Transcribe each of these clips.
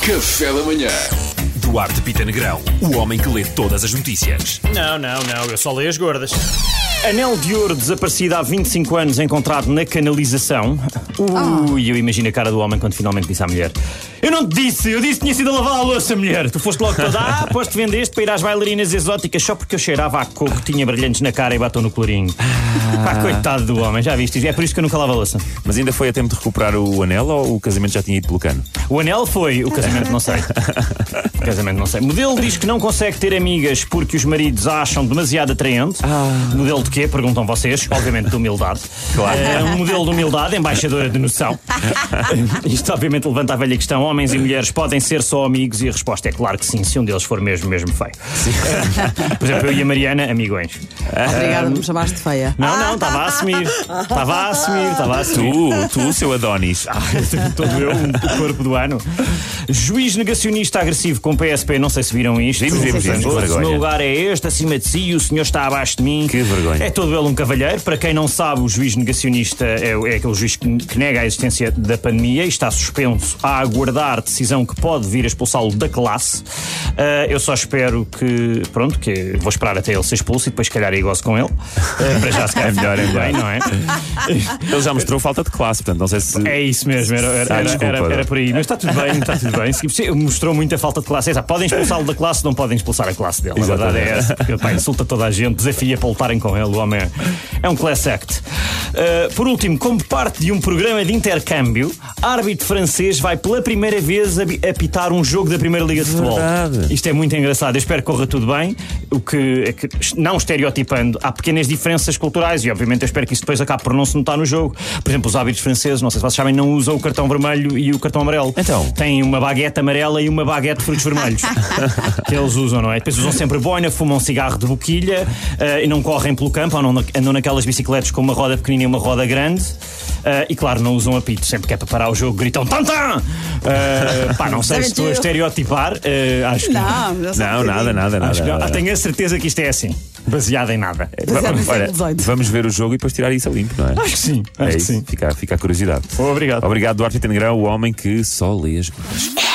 Café da manhã. Duarte Pita Negrão, o homem que lê todas as notícias. Não, não, não, eu só leio as gordas. Anel de ouro desaparecido há 25 anos encontrado na canalização. Ui, eu imagino a cara do homem quando finalmente disse à mulher: Eu não te disse, eu disse que tinha sido a lavar a louça, mulher. Tu foste logo toda, ah, posto vendeste para ir às bailarinas exóticas só porque eu cheirava a coco, tinha brilhantes na cara e batou no colorinho. Pá, coitado do homem, já viste? É por isso que eu nunca lavo a louça. Mas ainda foi a tempo de recuperar o anel ou o casamento já tinha ido pelo cano? O anel foi, o casamento não sei. O casamento não sei. Modelo diz que não consegue ter amigas porque os maridos a acham demasiado atraente. Modelo de quê? Perguntam vocês. Obviamente de humildade. Claro. É um modelo de humildade, embaixadora de noção. Isto obviamente levanta a velha questão: homens e mulheres podem ser só amigos? E a resposta é claro que sim, se um deles for mesmo, mesmo feio. Por exemplo, eu e a Mariana, amigões. Obrigada, me chamaste feia. Não, não, estava a assumir. Estava a assumir, estava a assumir. Tu, tu, seu Adonis. Todo eu, um corpo do ano. Juiz negacionista agressivo com PSP, não sei se viram isto. Vimos, vimos, vimos, O meu lugar é este, acima de si, e o senhor está abaixo de mim. Que vergonha. É todo ele um cavalheiro. Para quem não sabe, o juiz negacionista é, é aquele juiz que, que nega a existência da pandemia e está suspenso a aguardar decisão que pode vir a expulsá-lo da classe. Ah, eu só espero que, pronto, que vou esperar até ele ser expulso e depois, se calhar, aí gozo com ele. Ah, para já se calhar É melhor, é bem, não é? Ele já mostrou falta de classe, portanto, não sei se. É isso mesmo, era, era, Ah, era, era- por aí. Mas está tudo bem, está tudo bem. Mostrou muita falta de classe. Podem expulsá-lo da classe, não podem expulsar a classe dele. A verdade é Exatamente. essa. Porque, pá, insulta toda a gente, desafia para lutarem com ele. O homem é, é um class act. Uh, por último, como parte de um programa de intercâmbio, árbitro francês vai pela primeira vez apitar um jogo da Primeira Liga de Futebol. Verdade. Isto é muito engraçado. Eu espero que corra tudo bem. O que, é que, não estereotipando, há pequenas diferenças culturais e, obviamente, eu espero que isso depois acabe por não se notar no jogo. Por exemplo, os árbitros franceses, não sei se vocês sabem, não usam o cartão vermelho e o cartão amarelo. Então? Têm uma baguete amarela e uma baguete de frutos vermelhos. que eles usam, não é? Depois usam sempre boina, fumam um cigarro de boquilha eh, e não correm pelo campo, andam, na- andam naquelas bicicletas com uma roda pequenina e uma roda grande. Eh, e claro, não usam apito, sempre que é para parar o jogo gritam tan-tan! Eh, pá, não sei se estou a estereotipar, eh, acho que Não, não, Não, nada, nada, nada. Acho que não. nada. Ah, tenho a certeza que isto é assim, baseado em nada. Baseado no Olha, vamos ver o jogo e depois tirar isso a limpo, não é? Acho que sim, é acho que isso, sim. Fica, fica a curiosidade. Obrigado. Obrigado, Duarte Pita Negrão, o homem que só lê as coisas.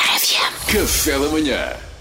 Café da manhã.